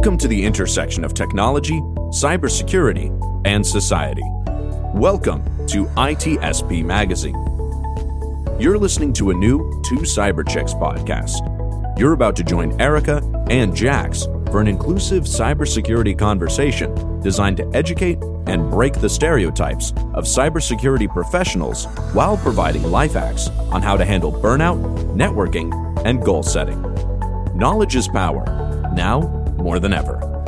Welcome to the intersection of technology, cybersecurity, and society. Welcome to ITSP Magazine. You're listening to a new Two Cyber Chicks podcast. You're about to join Erika and Jax for an inclusive cybersecurity conversation designed to educate and break the stereotypes of cybersecurity professionals while providing life hacks on how to handle burnout, networking, and goal setting. Knowledge is power, now more than ever.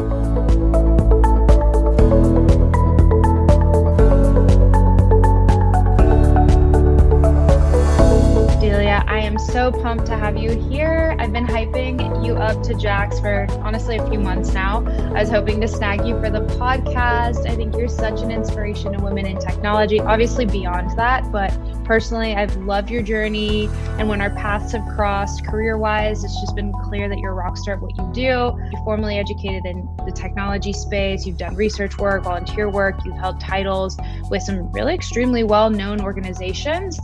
Am so pumped to have you here. I've been hyping you up to Jax for honestly a few months now. I was hoping to snag you for the podcast. I think you're such an inspiration to women in technology, obviously beyond that, but personally, I've loved your journey. And when our paths have crossed career wise, it's just been clear that you're a rock star at what you do. You're formally educated in the technology space, you've done research work, volunteer work, you've held titles with some really extremely well known organizations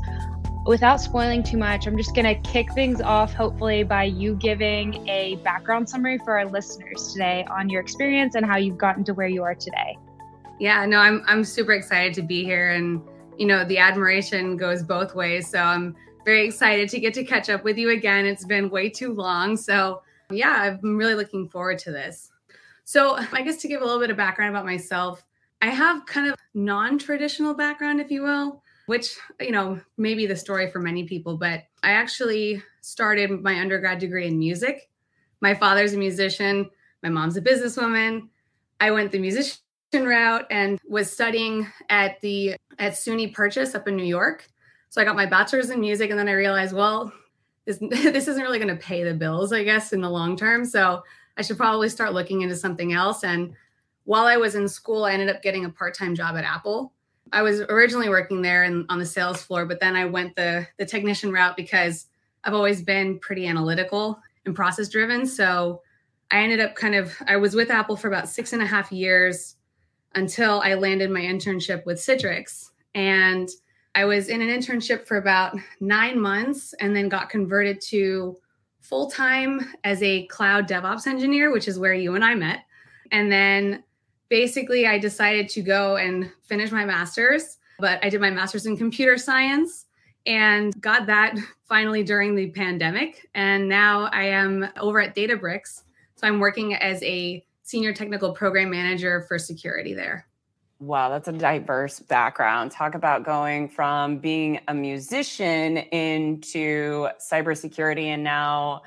without spoiling too much, I'm just going to kick things off, hopefully, by you giving a background summary for our listeners today on your experience and how you've gotten to where you are today. Yeah, no, I'm I'm super excited to be here, and you know the admiration goes both ways. So I'm very excited to get to catch up with you again. It's been way too long, so yeah, I'm really looking forward to this. So I guess to give a little bit of background about myself, I have kind of non-traditional background, if you will which, you know, maybe the story for many people, but I actually started my undergrad degree in music. My father's a musician, my mom's a businesswoman. I went the musician route and was studying at the at SUNY Purchase up in New York. So I got my bachelor's in music and then I realized, well, this, this isn't really going to pay the bills, I guess, in the long term. So I should probably start looking into something else. And while I was in school, I ended up getting a part-time job at Apple I was originally working there and on the sales floor, but then I went the the technician route because I've always been pretty analytical and process driven. So I ended up kind of I was with Apple for about six and a half years until I landed my internship with Citrix. And I was in an internship for about nine months and then got converted to full time as a cloud DevOps engineer, which is where you and I met. And then basically, I decided to go and finish my master's, but I did my master's in computer science and got that finally during the pandemic. And now I am over at Databricks. So I'm working as a senior technical program manager for security there. Wow, that's a diverse background. Talk about going from being a musician into cybersecurity and now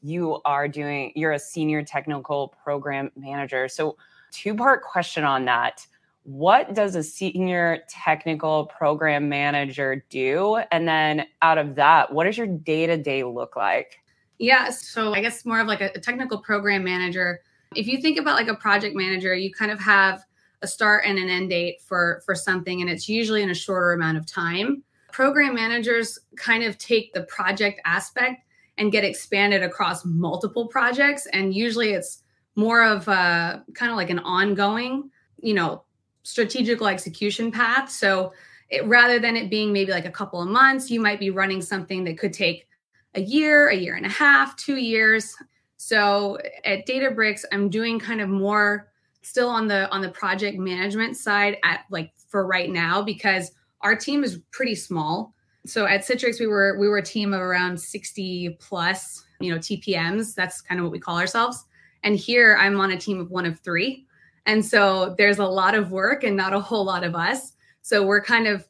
you are doing you're a senior technical program manager. So two part question on that. What does a senior technical program manager do? And then out of that, what does your day to day look like? Yeah, so I guess more of like a, technical program manager. If you think about like a project manager, you kind of have a start and an end date for for something and it's usually in a shorter amount of time program managers kind of take the project aspect and get expanded across multiple projects and usually it's more of a kind of like an ongoing, you know, strategical execution path. So it, rather than it being maybe like a couple of months, you might be running something that could take a year, a year and a half, two years. So at Databricks, I'm doing kind of more still on the on the project management side at like for right now because our team is pretty small. So at Citrix, we were we were a team of around 60 plus, you know, TPMs. That's kind of what we call ourselves. And here I'm on a team of one of three. And so there's a lot of work and not a whole lot of us. So we're kind of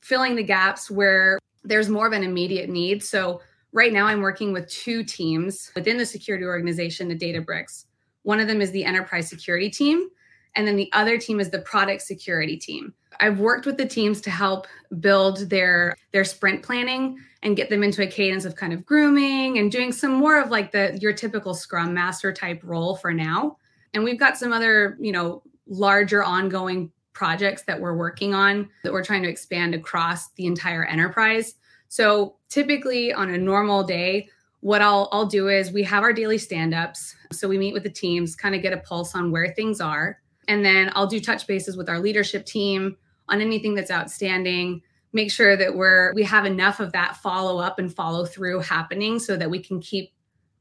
filling the gaps where there's more of an immediate need. So right now I'm working with two teams within the security organization, the Databricks. One of them is the enterprise security team, and then the other team is the product security team. I've worked with the teams to help build their their sprint planning and get them into a cadence of kind of grooming and doing some more of like the your typical scrum master type role for now. And we've got some other, you know, larger ongoing projects that we're working on that we're trying to expand across the entire enterprise. So typically on a normal day, what I'll I'll do is we have our daily stand-ups. So we meet with the teams, kind of get a pulse on where things are. And then I'll do touch bases with our leadership team on anything that's outstanding make sure that we're we have enough of that follow up and follow through happening so that we can keep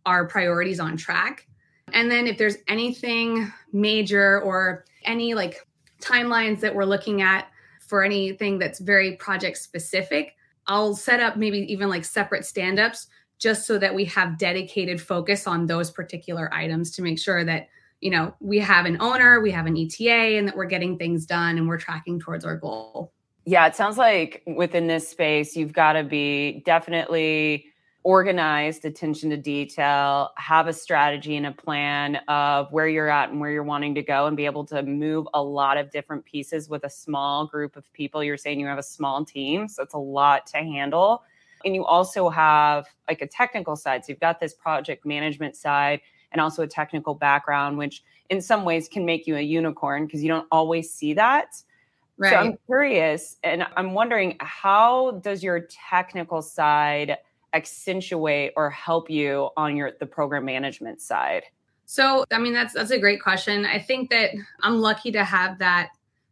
our priorities on track. And then if there's anything major or any like timelines that we're looking at for anything that's very project specific, I'll set up maybe even like separate stand ups just so that we have dedicated focus on those particular items to make sure that you know we have an owner we have an eta and that we're getting things done and we're tracking towards our goal. Yeah it sounds like within this space you've got to be definitely organized attention to detail have a strategy and a plan of where you're at and where you're wanting to go and be able to move a lot of different pieces with a small group of people. You're saying you have a small team so it's a lot to handle. And you also have like a technical side. So you've got this project management side and also a technical background which in some ways can make you a unicorn because you don't always see that right. so i'm curious and i'm wondering how does your technical side accentuate or help you on your the program management side? So, I mean that's that's a great question. I think that I'm lucky to have that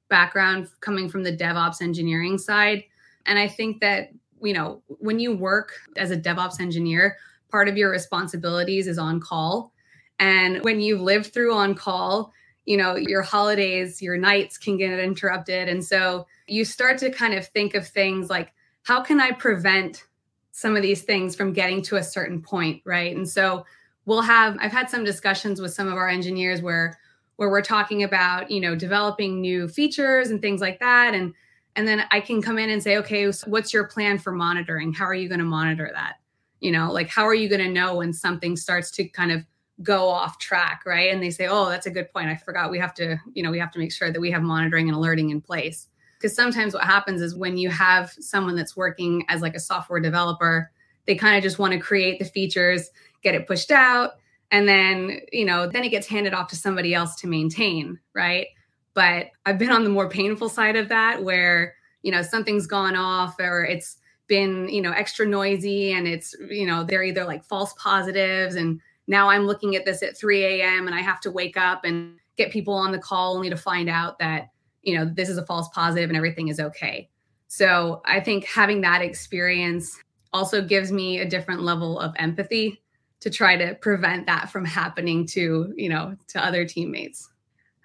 background coming from the DevOps engineering side, and I think that you know, when you work as a DevOps engineer, part of your responsibilities is on call. And when you've lived through on call, you know, your holidays, your nights can get interrupted. And so you start to kind of think of things like, how can I prevent some of these things from getting to a certain point, right? And so we'll have I've had some discussions with some of our engineers where where we're talking about, you know, developing new features and things like that and and then I can come in and say, "Okay, so what's your plan for monitoring? How are you going to monitor that?" You know, like how are you going to know when something starts to kind of go off track, right? And they say, "Oh, that's a good point. I forgot we have to, you know, we have to make sure that we have monitoring and alerting in place." because sometimes what happens is when you have someone that's working as like a software developer they kind of just want to create the features get it pushed out and then you know then it gets handed off to somebody else to maintain right but i've been on the more painful side of that where you know something's gone off or it's been you know extra noisy and it's you know they're either like false positives and now i'm looking at this at 3 a.m and i have to wake up and get people on the call only to find out that you know, this is a false positive and everything is okay. So I think having that experience also gives me a different level of empathy to try to prevent that from happening to, you know, to other teammates.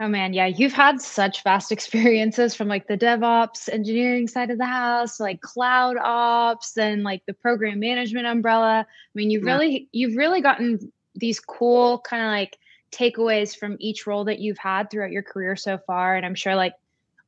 Oh man, yeah, you've had such vast experiences from like the DevOps engineering side of the house, like cloud ops and like the program management umbrella. I mean, you've yeah. really you've really gotten these cool kind of like takeaways from each role that you've had throughout your career so far and I'm sure like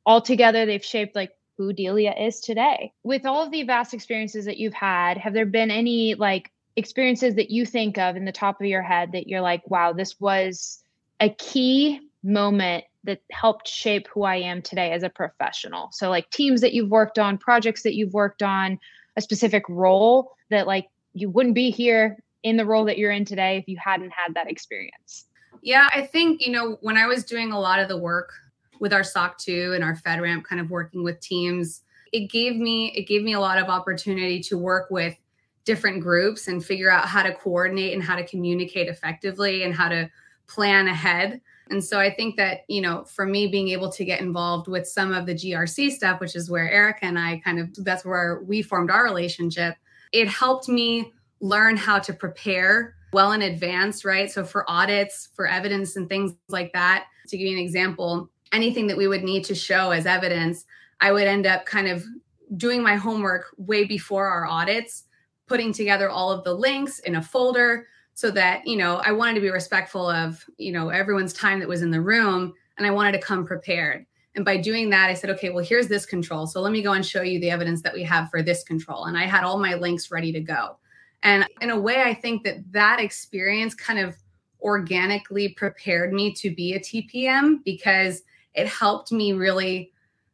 all together they've shaped like who Delia is today. With all of the vast experiences that you've had, have there been any like experiences that you think of in the top of your head that you're like, wow, this was a key moment that helped shape who I am today as a professional? So, like teams that you've worked on, projects that you've worked on, a specific role that like you wouldn't be here in the role that you're in today if you hadn't had that experience. Yeah, I think, you know, when I was doing a lot of the work with our SOC 2 and our FedRAMP kind of working with teams, it gave me it gave me a lot of opportunity to work with different groups and figure out how to coordinate and how to communicate effectively and how to plan ahead. And so I think that, you know, for me being able to get involved with some of the GRC stuff, which is where Erika and I kind of that's where we formed our relationship, it helped me learn how to prepare well in advance, right? So for audits, for evidence and things like that. To give you an example, anything that we would need to show as evidence, I would end up kind of doing my homework way before our audits, putting together all of the links in a folder so that, you know, I wanted to be respectful of, you know, everyone's time that was in the room and I wanted to come prepared. And by doing that, I said, okay, well, here's this control. So let me go and show you the evidence that we have for this control. And I had all my links ready to go. And in a way, I think that that experience kind of organically prepared me to be a TPM because it helped me really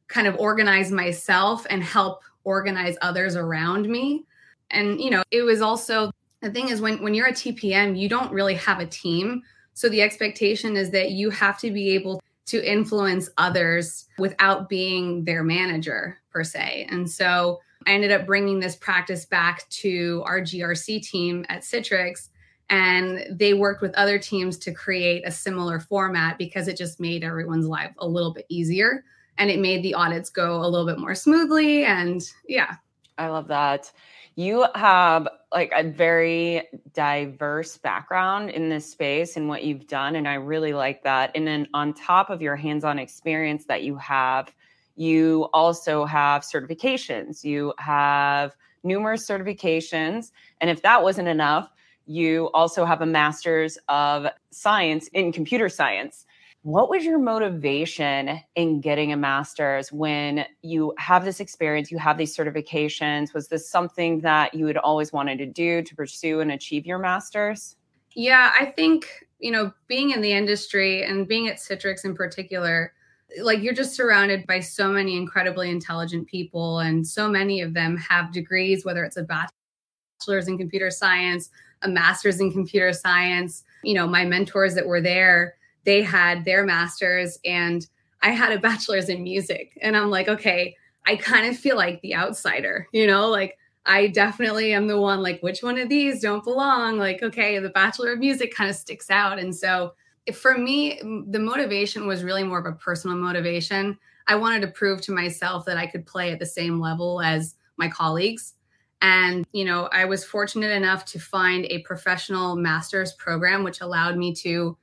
kind of organize myself and help organize others around me. And, you know, it was also the thing is when, when you're a TPM, you don't really have a team. So the expectation is that you have to be able to influence others without being their manager per se. And so I ended up bringing this practice back to our GRC team at Citrix and they worked with other teams to create a similar format because it just made everyone's life a little bit easier and it made the audits go a little bit more smoothly and yeah i love that you have like a very diverse background in this space and what you've done. And I really like that. And then on top of your hands on experience that you have, you also have certifications. You have numerous certifications. And if that wasn't enough, you also have a master's of science in computer science. What was your motivation in getting a master's when you have this experience, you have these certifications? Was this something that you had always wanted to do to pursue and achieve your master's? Yeah, I think, you know, being in the industry and being at Citrix in particular, like you're just surrounded by so many incredibly intelligent people, and so many of them have degrees, whether it's a bachelor's in computer science, a master's in computer science. You know, my mentors that were there they had their masters and I had a bachelor's in music. And I'm like, okay, I kind of feel like the outsider, you know, like I definitely am the one like, which one of these don't belong? Like, okay, the Bachelor of Music kind of sticks out. And so for me, the motivation was really more of a personal motivation. I wanted to prove to myself that I could play at the same level as my colleagues. And, you know, I was fortunate enough to find a professional master's program, which allowed me to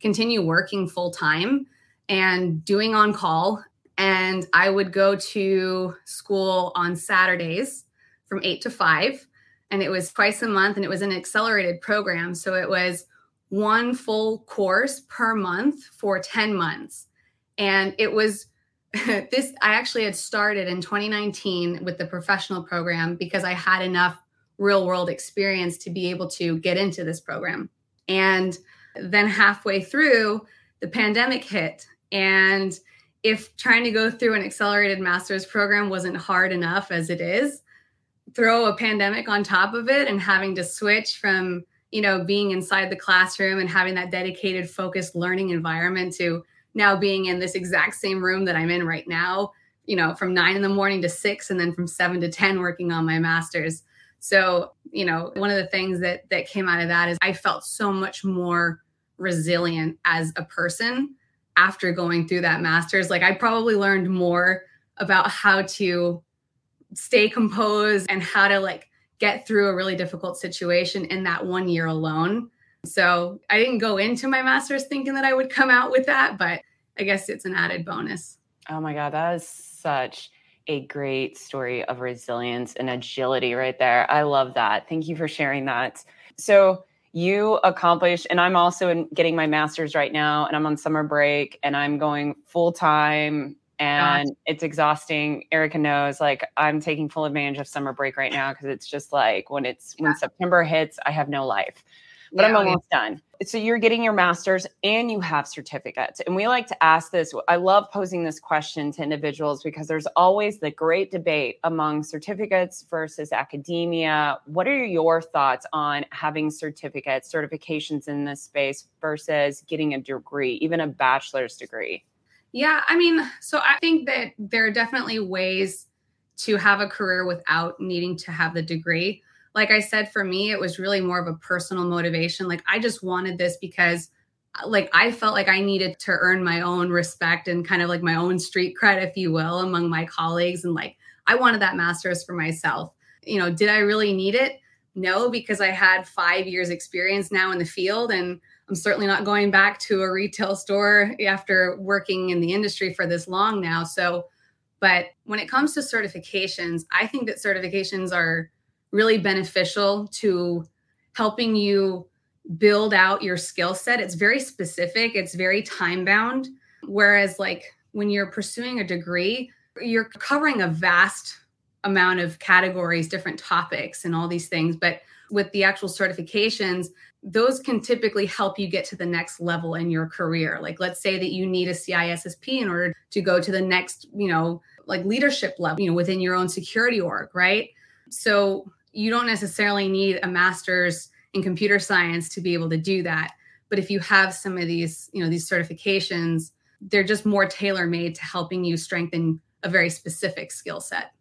continue working full time and doing on call. And I would go to school on Saturdays from eight to five. And it was twice a month and it was an accelerated program. So it was one full course per month for 10 months. And it was this, I actually had started in 2019 with the professional program because I had enough real world experience to be able to get into this program. And then halfway through, the pandemic hit. And if trying to go through an accelerated master's program wasn't hard enough as it is, throw a pandemic on top of it and having to switch from, you know, being inside the classroom and having that dedicated, focused learning environment to now being in this exact same room that I'm in right now, you know, from nine in the morning to six and then from seven to 10 working on my master's. So, you know, one of the things that that came out of that is I felt so much more resilient as a person after going through that masters. Like I probably learned more about how to stay composed and how to like get through a really difficult situation in that one year alone. So I didn't go into my master's thinking that I would come out with that, but I guess it's an added bonus. Oh my God, that is such a great story of resilience and agility right there. I love that. Thank you for sharing that. So, you accomplished, and I'm also in getting my master's right now, and I'm on summer break, and I'm going full time, and Gosh. it's exhausting. Erika knows, like, I'm taking full advantage of summer break right now because it's just like when it's yeah. when September hits, I have no life but yeah, I'm almost done. So you're getting your master's and you have certificates. And we like to ask this. I love posing this question to individuals because there's always the great debate among certificates versus academia. What are your thoughts on having certificates, certifications in this space versus getting a degree, even a bachelor's degree? Yeah, I mean, so I think that there are definitely ways to have a career without needing to have the degree like I said, for me, it was really more of a personal motivation. Like I just wanted this because uh, like I felt like I needed to earn my own respect and kind of like my own street cred, if you will, among my colleagues. And like I wanted that master's for myself. You know, did I really need it? No, because I had five years experience now in the field and I'm certainly not going back to a retail store after working in the industry for this long now. So, but when it comes to certifications, I think that certifications are really beneficial to helping you build out your skill set. It's very specific, it's very time bound. Whereas, like when you're pursuing a degree, you're covering a vast amount of categories, different topics, and all these things. But with the actual certifications, those can typically help you get to the next level in your career. Like, let's say that you need a CISSP in order to go to the next, you know, like leadership level, you know, within your own security org, right? So you don't necessarily need a master's in computer science to be able to do that but if you have some of these you know these certifications they're just more tailor made to helping you strengthen a very specific skill set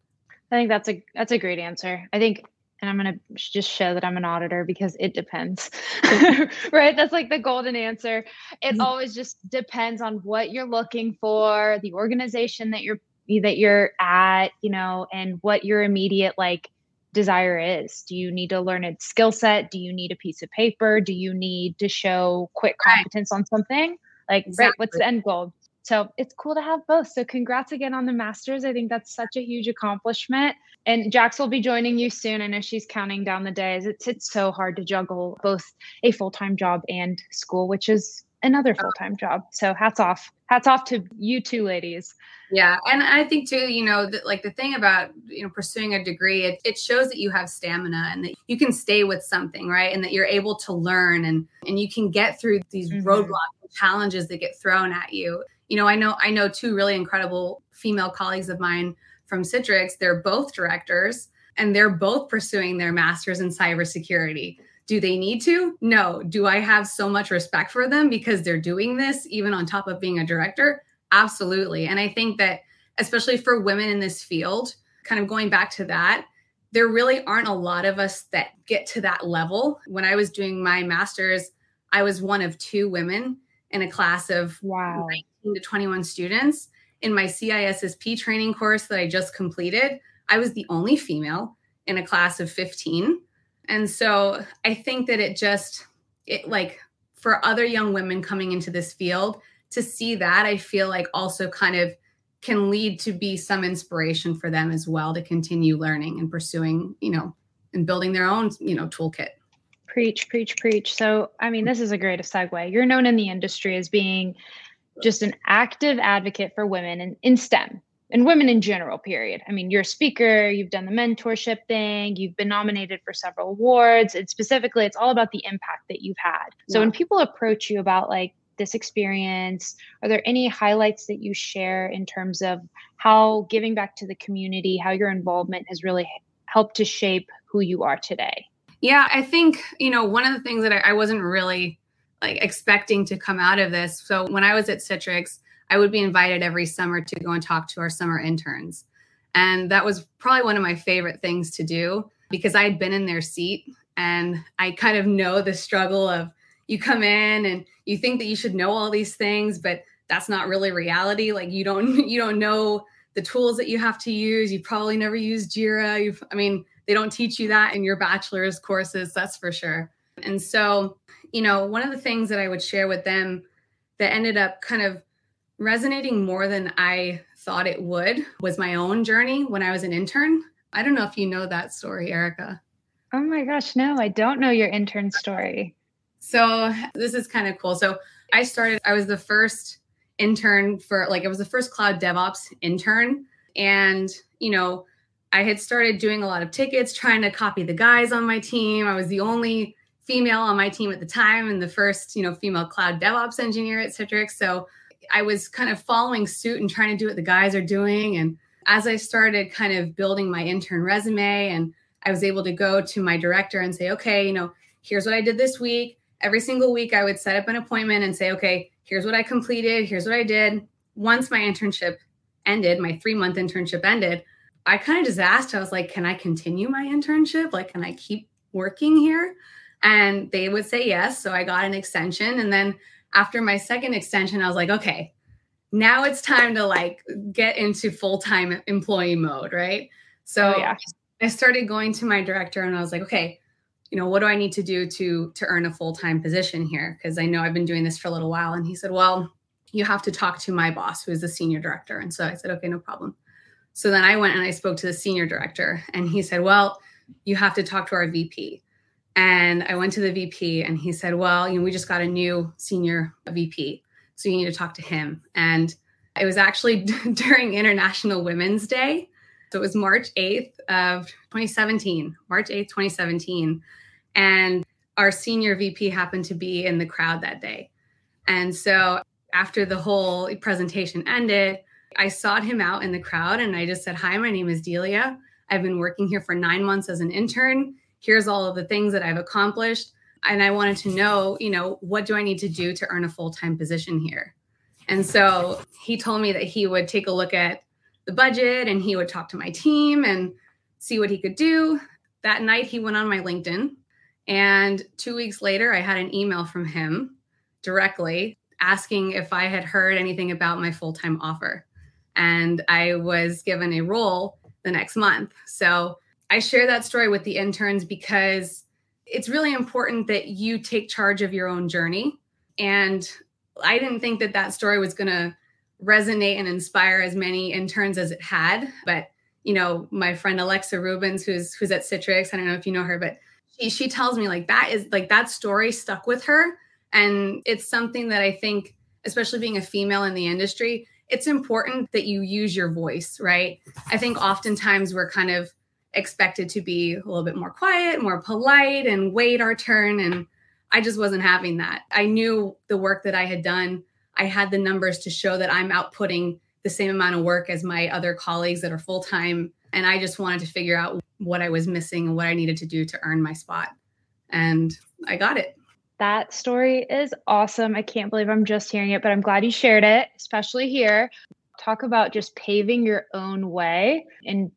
i think that's a that's a great answer i think and i'm going to just show that i'm an auditor because it depends right that's like the golden answer it mm-hmm. always just depends on what you're looking for the organization that you're that you're at you know and what your immediate like desire is. Do you need to learn a skill set? Do you need a piece of paper? Do you need to show quick competence right. on something? Like, exactly. right, what's the end goal? So it's cool to have both. So congrats again on the masters. I think that's such a huge accomplishment. And Jax will be joining you soon. I know she's counting down the days. It's it's so hard to juggle both a full-time job and school, which is another oh. full-time job. So hats off. Hats off to you two ladies. Yeah. And I think too, you know, that like the thing about, you know, pursuing a degree, it, it shows that you have stamina and that you can stay with something, right? And that you're able to learn and and you can get through these mm-hmm. roadblocks challenges that get thrown at you you know, I know I know two really incredible female colleagues of mine from Citrix. They're both directors and they're both pursuing their masters in cybersecurity. Do they need to? No. Do I have so much respect for them because they're doing this even on top of being a director? Absolutely. And I think that especially for women in this field, kind of going back to that, there really aren't a lot of us that get to that level. When I was doing my master's, I was one of two women in a class of wow. 19 to 21 students. In my CISSP training course that I just completed, I was the only female in a class of 15. And so I think that it just, it like for other young women coming into this field to see that, I feel like also kind of can lead to be some inspiration for them as well to continue learning and pursuing, you know, and building their own, you know, toolkit. Preach, preach, preach. So, I mean, this is a great segue. You're known in the industry as being just an active advocate for women in, in STEM and women in general, period. I mean, you're a speaker, you've done the mentorship thing, you've been nominated for several awards. And specifically, it's all about the impact that you've had. So, yeah. when people approach you about like this experience, are there any highlights that you share in terms of how giving back to the community, how your involvement has really helped to shape who you are today? Yeah, I think, you know, one of the things that I, I wasn't really like expecting to come out of this. So when I was at Citrix, I would be invited every summer to go and talk to our summer interns. And that was probably one of my favorite things to do because I had been in their seat and I kind of know the struggle of you come in and you think that you should know all these things, but that's not really reality. Like you don't you don't know the tools that you have to use. You probably never used Jira. You've I mean, they don't teach you that in your bachelor's courses, that's for sure. And so, you know, one of the things that I would share with them that ended up kind of resonating more than I thought it would was my own journey when I was an intern. I don't know if you know that story, Erika. Oh my gosh, no, I don't know your intern story. So, this is kind of cool. So, I started, I was the first intern for like, it was the first cloud DevOps intern. And, you know, I had started doing a lot of tickets, trying to copy the guys on my team. I was the only female on my team at the time and the first, you know, female cloud DevOps engineer at Citrix. So I was kind of following suit and trying to do what the guys are doing. And as I started kind of building my intern resume and I was able to go to my director and say, okay, you know, here's what I did this week. Every single week, I would set up an appointment and say, okay, here's what I completed. Here's what I did. Once my internship ended, my three month internship ended, I kind of just asked, I was like, can I continue my internship? Like, can I keep working here? And they would say yes. So I got an extension. And then after my second extension, I was like, okay, now it's time to like get into full time employee mode. Right. So oh, yeah. I started going to my director and I was like, okay, you know, what do I need to do to to earn a full time position here? Because I know I've been doing this for a little while. And he said, well, you have to talk to my boss, who is the senior director. And so I said, okay, no problem. So then I went and I spoke to the senior director, and he said, Well, you have to talk to our VP. And I went to the VP, and he said, Well, you know, we just got a new senior VP. So you need to talk to him. And it was actually during International Women's Day. So it was March 8th of 2017, March 8th, 2017. And our senior VP happened to be in the crowd that day. And so after the whole presentation ended, I sought him out in the crowd and I just said, Hi, my name is Delia. I've been working here for nine months as an intern. Here's all of the things that I've accomplished. And I wanted to know, you know, what do I need to do to earn a full time position here? And so he told me that he would take a look at the budget and he would talk to my team and see what he could do. That night, he went on my LinkedIn. And two weeks later, I had an email from him directly asking if I had heard anything about my full time offer and I was given a role the next month. So I share that story with the interns because it's really important that you take charge of your own journey. And I didn't think that that story was going to resonate and inspire as many interns as it had. But, you know, my friend Alexa Rubens, who's who's at Citrix, I don't know if you know her, but she she tells me like that is like that story stuck with her. And it's something that I think, especially being a female in the industry, it's important that you use your voice, right? I think oftentimes we're kind of expected to be a little bit more quiet, more polite, and wait our turn. And I just wasn't having that. I knew the work that I had done. I had the numbers to show that I'm outputting the same amount of work as my other colleagues that are full time. And I just wanted to figure out what I was missing and what I needed to do to earn my spot. And I got it. That story is awesome. I can't believe I'm just hearing it, but I'm glad you shared it, especially here. Talk about just paving your own way and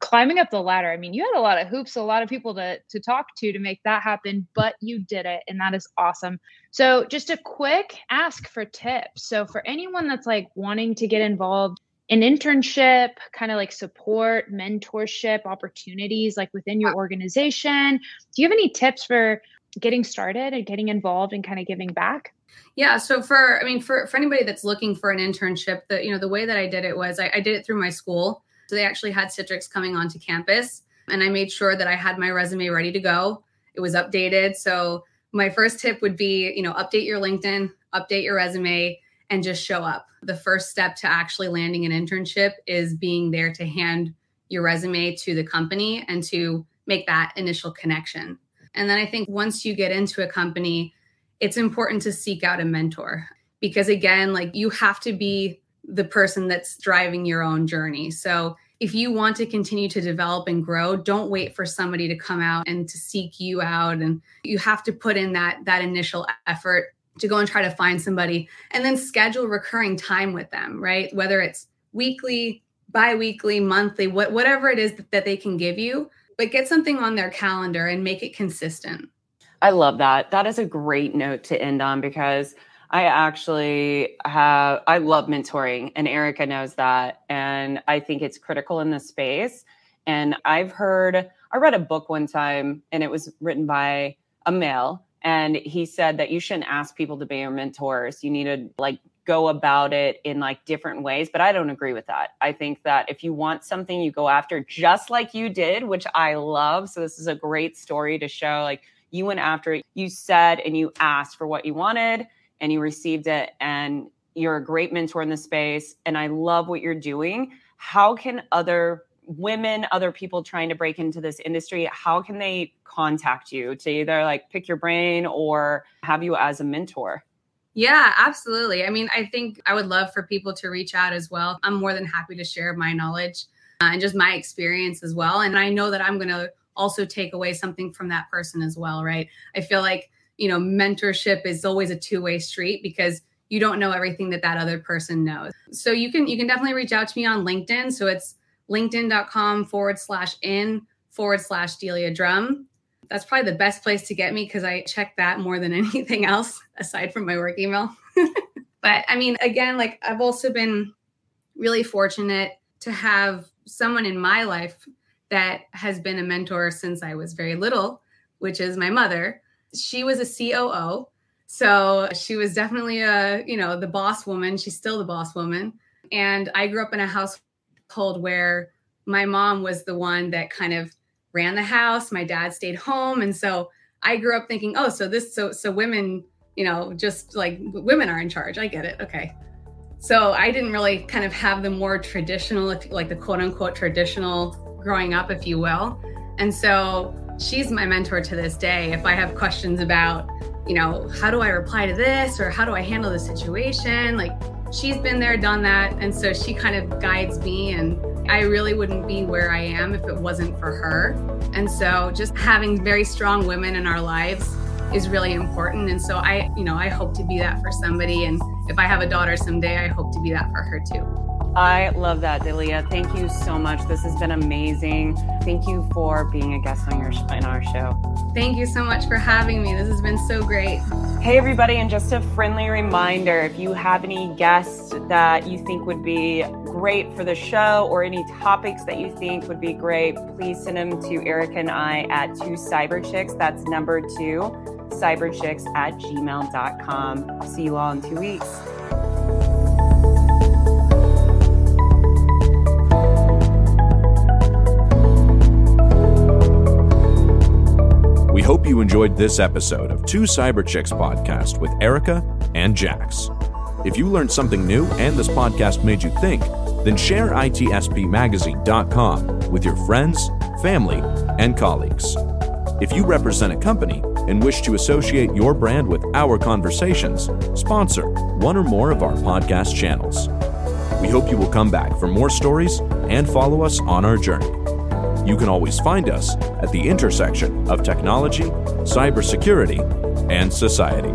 climbing up the ladder. I mean, you had a lot of hoops, a lot of people to to talk to to make that happen, but you did it and that is awesome. So, just a quick ask for tips. So, for anyone that's like wanting to get involved in internship, kind of like support, mentorship opportunities like within your organization, do you have any tips for getting started and getting involved and kind of giving back? Yeah. So for, I mean, for, for anybody that's looking for an internship, the, you know, the way that I did it was I, I did it through my school. So they actually had Citrix coming onto campus and I made sure that I had my resume ready to go. It was updated. So my first tip would be, you know, update your LinkedIn, update your resume, and just show up. The first step to actually landing an internship is being there to hand your resume to the company and to make that initial connection. And then I think once you get into a company, it's important to seek out a mentor because, again, like you have to be the person that's driving your own journey. So if you want to continue to develop and grow don't wait for somebody to come out and to seek you out and you have to put in that that initial effort to go and try to find somebody and then schedule recurring time with them right whether it's weekly bi-weekly monthly what, whatever it is that, that they can give you but get something on their calendar and make it consistent. I love that. That is a great note to end on because I actually have, I love mentoring, and Erika knows that. And I think it's critical in this space. And I've heard, I read a book one time, and it was written by a male. And he said that you shouldn't ask people to be your mentors. You need to like go about it in like different ways but i don't agree with that i think that if you want something you go after just like you did which i love so this is a great story to show like you went after it you said and you asked for what you wanted and you received it and you're a great mentor in the space and i love what you're doing how can other women other people trying to break into this industry how can they contact you to either like pick your brain or have you as a mentor yeah, absolutely. I mean, I think I would love for people to reach out as well. I'm more than happy to share my knowledge uh, and just my experience as well. And I know that I'm going to also take away something from that person as well, right? I feel like, you know, mentorship is always a two-way street because you don't know everything that that other person knows. So you can you can definitely reach out to me on LinkedIn. So it's linkedin.com forward slash in forward slash Delia Drumm that's probably the best place to get me because I check that more than anything else aside from my work email. but I mean, again, like I've also been really fortunate to have someone in my life that has been a mentor since I was very little, which is my mother. She was a COO. So she was definitely a, you know, the boss woman. She's still the boss woman. And I grew up in a household where my mom was the one that kind of ran the house. My dad stayed home. And so I grew up thinking, oh, so this, so, so women, you know, just like women are in charge. I get it. Okay. So I didn't really kind of have the more traditional, like the quote unquote traditional growing up, if you will. And so she's my mentor to this day. If I have questions about, you know, how do I reply to this or how do I handle the situation, like she's been there, done that. And so she kind of guides me and I really wouldn't be where I am if it wasn't for her. And so just having very strong women in our lives is really important. And so I, you know, I hope to be that for somebody. And if I have a daughter someday, I hope to be that for her too. I love that, Delia. Thank you so much. This has been amazing. Thank you for being a guest on your in our show. Thank you so much for having me. This has been so great. Hey everybody, and just a friendly reminder, if you have any guests that you think would be great for the show or any topics that you think would be great, please send them to Eric and I at two cyberchicks. That's number two, cyberchicks at gmail.com. See you all in two weeks. Hope you enjoyed this episode of Two Cyber Chicks podcast with Erika and Jax. If you learned something new and this podcast made you think, then share itspmagazine.com with your friends, family, and colleagues. If you represent a company and wish to associate your brand with our conversations, sponsor one or more of our podcast channels. We hope you will come back for more stories and follow us on our journey. You can always find us at the intersection of technology, cybersecurity, and society.